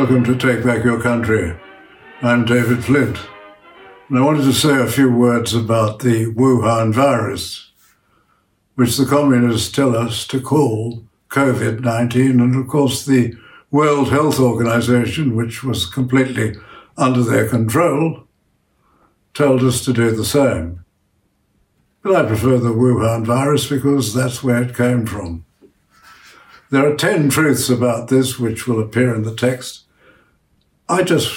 Welcome to Take Back Your Country. I'm David Flint, and I wanted to say a few words about the Wuhan virus, which the communists tell us to call COVID 19, and of course, the World Health Organization, which was completely under their control, told us to do the same. But I prefer the Wuhan virus because that's where it came from. There are 10 truths about this which will appear in the text. I just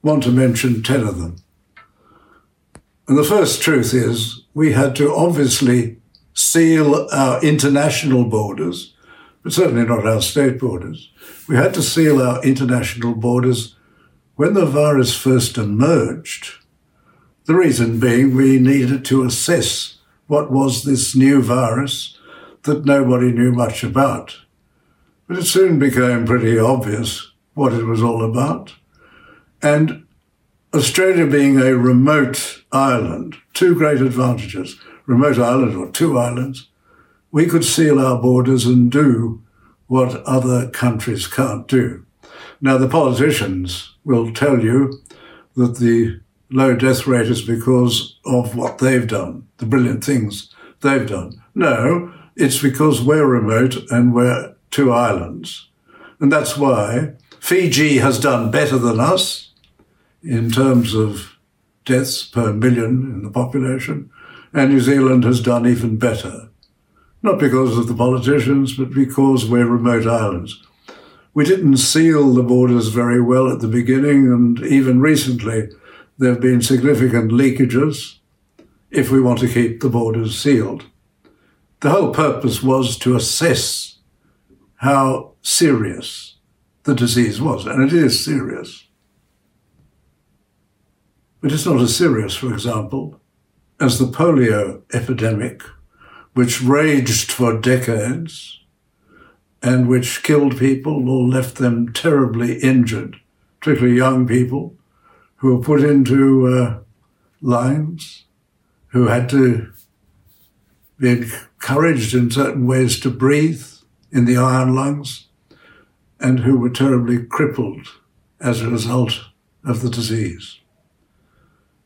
want to mention 10 of them. And the first truth is we had to obviously seal our international borders, but certainly not our state borders. We had to seal our international borders when the virus first emerged. The reason being we needed to assess what was this new virus that nobody knew much about. But it soon became pretty obvious what it was all about. And Australia being a remote island, two great advantages remote island or two islands, we could seal our borders and do what other countries can't do. Now, the politicians will tell you that the low death rate is because of what they've done, the brilliant things they've done. No, it's because we're remote and we're two islands. And that's why Fiji has done better than us in terms of deaths per million in the population, and New Zealand has done even better. Not because of the politicians, but because we're remote islands. We didn't seal the borders very well at the beginning, and even recently there have been significant leakages if we want to keep the borders sealed. The whole purpose was to assess how serious the disease was, and it is serious. But it's not as serious, for example, as the polio epidemic, which raged for decades and which killed people or left them terribly injured, particularly young people who were put into uh, lines, who had to be encouraged in certain ways to breathe, in the iron lungs and who were terribly crippled as a result of the disease.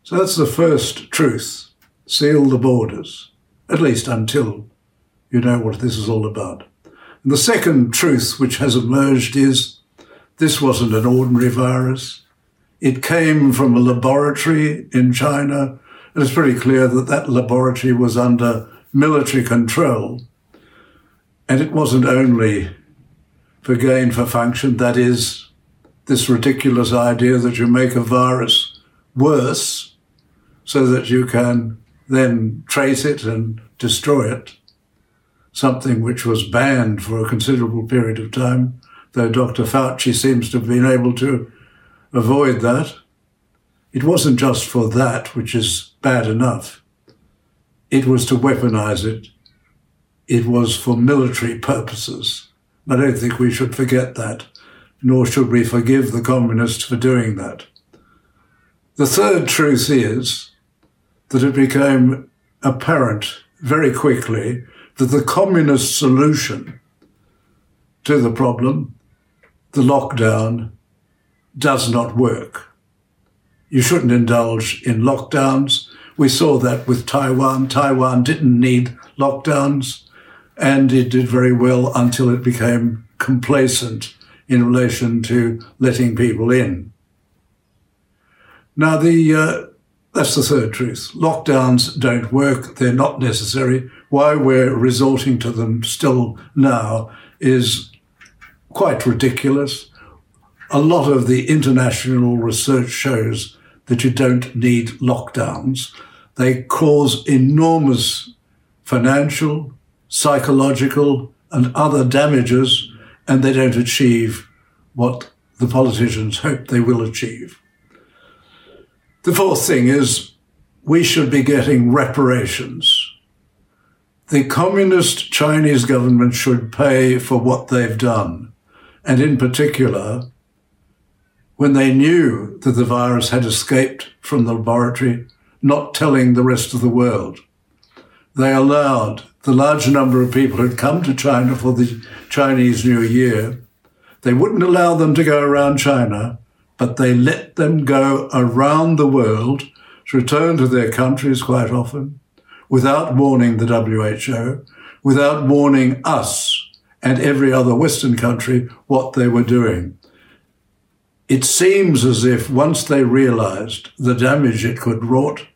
So that's the first truth. Seal the borders, at least until you know what this is all about. And the second truth which has emerged is this wasn't an ordinary virus. It came from a laboratory in China, and it's pretty clear that that laboratory was under military control and it wasn't only for gain for function, that is, this ridiculous idea that you make a virus worse so that you can then trace it and destroy it, something which was banned for a considerable period of time, though Dr. Fauci seems to have been able to avoid that. It wasn't just for that, which is bad enough. It was to weaponize it it was for military purposes. I don't think we should forget that, nor should we forgive the communists for doing that. The third truth is that it became apparent very quickly that the communist solution to the problem, the lockdown, does not work. You shouldn't indulge in lockdowns. We saw that with Taiwan. Taiwan didn't need lockdowns and it did very well until it became complacent in relation to letting people in. Now, the uh, that's the third truth. Lockdowns don't work; they're not necessary. Why we're resorting to them still now is quite ridiculous. A lot of the international research shows that you don't need lockdowns. They cause enormous financial, psychological, and other damages, and they don't achieve what the politicians hope they will achieve. The fourth thing is we should be getting reparations. The communist Chinese government should pay for what they've done. And in particular, when they knew that the virus had escaped from the laboratory, not telling the rest of the world. They allowed the large number of people who'd come to China for the Chinese New Year, They wouldn't allow them to go around China, but they let them go around the world to return to their countries quite often without warning the WHO, without warning us and every other Western country what they were doing. It seems as if once they realized the damage it could wrought,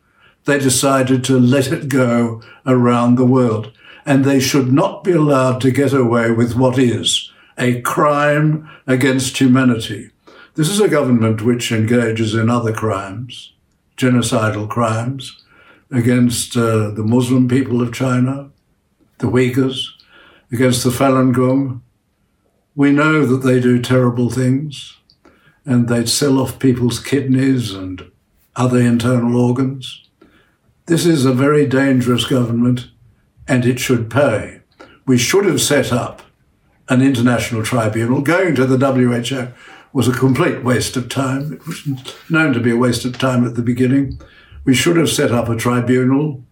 they decided to let it go around the world. And they should not be allowed to get away with what is a crime against humanity. This is a government which engages in other crimes, genocidal crimes, against uh, the Muslim people of China, the Uyghurs, against the Falun Gong. We know that they do terrible things and they sell off people's kidneys and other internal organs. This is a very dangerous government and it should pay. We should have set up an international tribunal. Going to the WHO was a complete waste of time. It was known to be a waste of time at the beginning. We should have set up a tribunal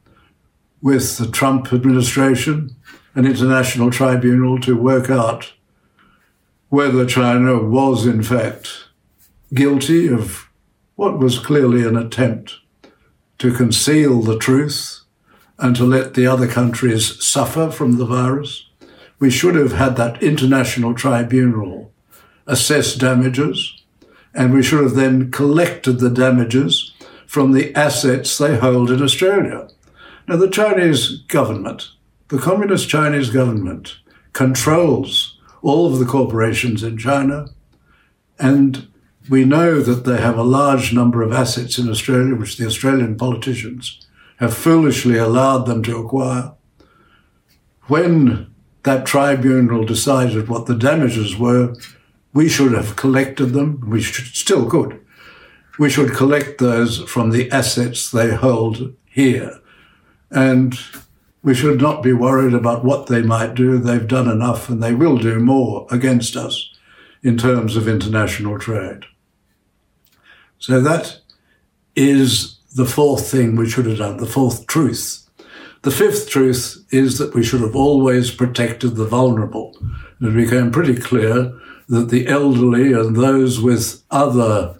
with the Trump administration, an international tribunal to work out whether China was in fact guilty of what was clearly an attempt to conceal the truth and to let the other countries suffer from the virus. We should have had that international tribunal assess damages, and we should have then collected the damages from the assets they hold in Australia. Now, the Chinese government, the Communist Chinese government, controls all of the corporations in China, and we know that they have a large number of assets in Australia, which the Australian politicians have foolishly allowed them to acquire. When that tribunal decided what the damages were, we should have collected them. We should, still could. We should collect those from the assets they hold here. And we should not be worried about what they might do. They've done enough and they will do more against us in terms of international trade. So that is the fourth thing we should have done, the fourth truth. The fifth truth is that we should have always protected the vulnerable. It became pretty clear that the elderly and those with other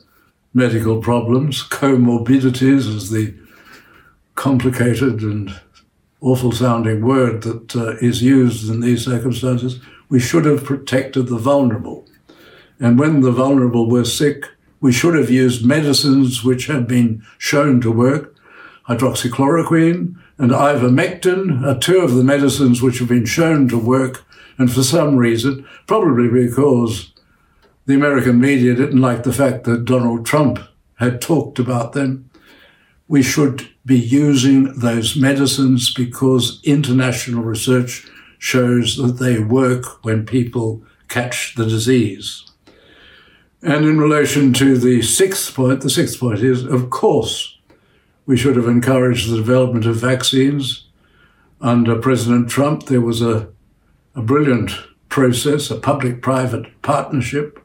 medical problems, comorbidities is the complicated and awful sounding word that uh, is used in these circumstances, we should have protected the vulnerable. And when the vulnerable were sick, we should have used medicines which have been shown to work. Hydroxychloroquine and ivermectin are two of the medicines which have been shown to work. And for some reason, probably because the American media didn't like the fact that Donald Trump had talked about them, we should be using those medicines because international research shows that they work when people catch the disease. And in relation to the sixth point, the sixth point is, of course, we should have encouraged the development of vaccines. Under President Trump, there was a, a brilliant process, a public private partnership,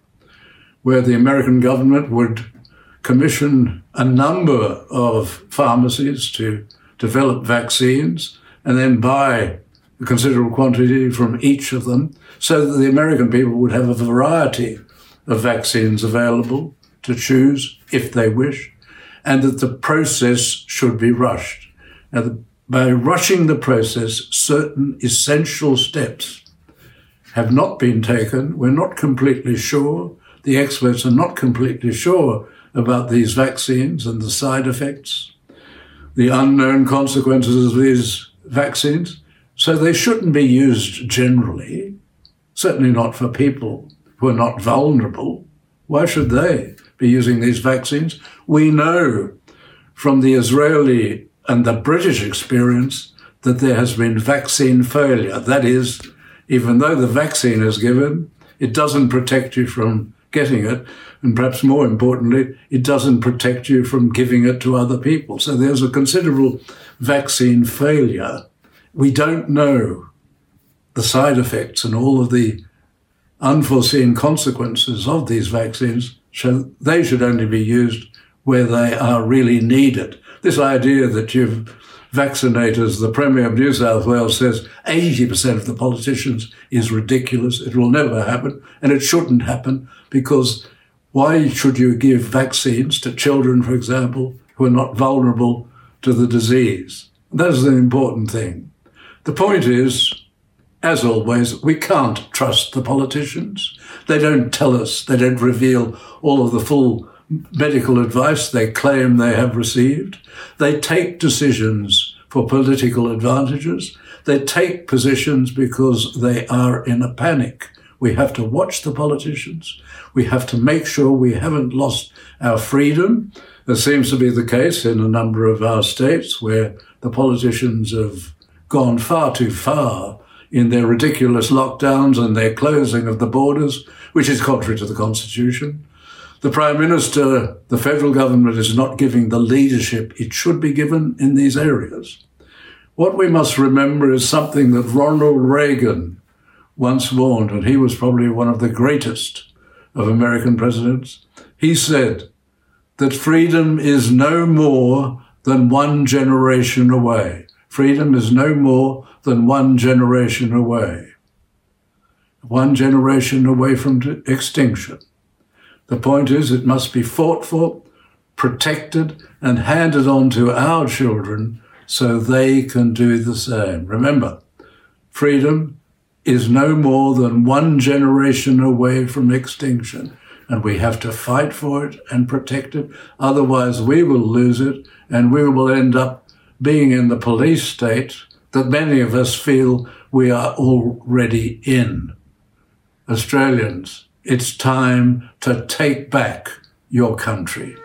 where the American government would commission a number of pharmacies to develop vaccines and then buy a considerable quantity from each of them so that the American people would have a variety of vaccines available to choose if they wish, and that the process should be rushed. Now, by rushing the process, certain essential steps have not been taken. We're not completely sure. The experts are not completely sure about these vaccines and the side effects, the unknown consequences of these vaccines. So they shouldn't be used generally, certainly not for people who are not vulnerable, why should they be using these vaccines? We know from the Israeli and the British experience that there has been vaccine failure. That is, even though the vaccine is given, it doesn't protect you from getting it. And perhaps more importantly, it doesn't protect you from giving it to other people. So there's a considerable vaccine failure. We don't know the side effects and all of the unforeseen consequences of these vaccines, so they should only be used where they are really needed. This idea that you've vaccinators. The Premier of New South Wales says 80% of the politicians is ridiculous. It will never happen, and it shouldn't happen because why should you give vaccines to children, for example, who are not vulnerable to the disease? That is the important thing. The point is, as always, we can't trust the politicians. They don't tell us, they don't reveal all of the full medical advice they claim they have received. They take decisions for political advantages. They take positions because they are in a panic. We have to watch the politicians. We have to make sure we haven't lost our freedom. That seems to be the case in a number of our states where the politicians have gone far too far in their ridiculous lockdowns and their closing of the borders, which is contrary to the Constitution. The Prime Minister, the federal government is not giving the leadership it should be given in these areas. What we must remember is something that Ronald Reagan once warned, and he was probably one of the greatest of American presidents. He said that freedom is no more than one generation away. Freedom is no more than one generation away. One generation away from extinction. The point is, it must be fought for, protected, and handed on to our children so they can do the same. Remember, freedom is no more than one generation away from extinction, and we have to fight for it and protect it. Otherwise, we will lose it, and we will end up being in the police state that many of us feel we are already in. Australians, it's time to take back your country.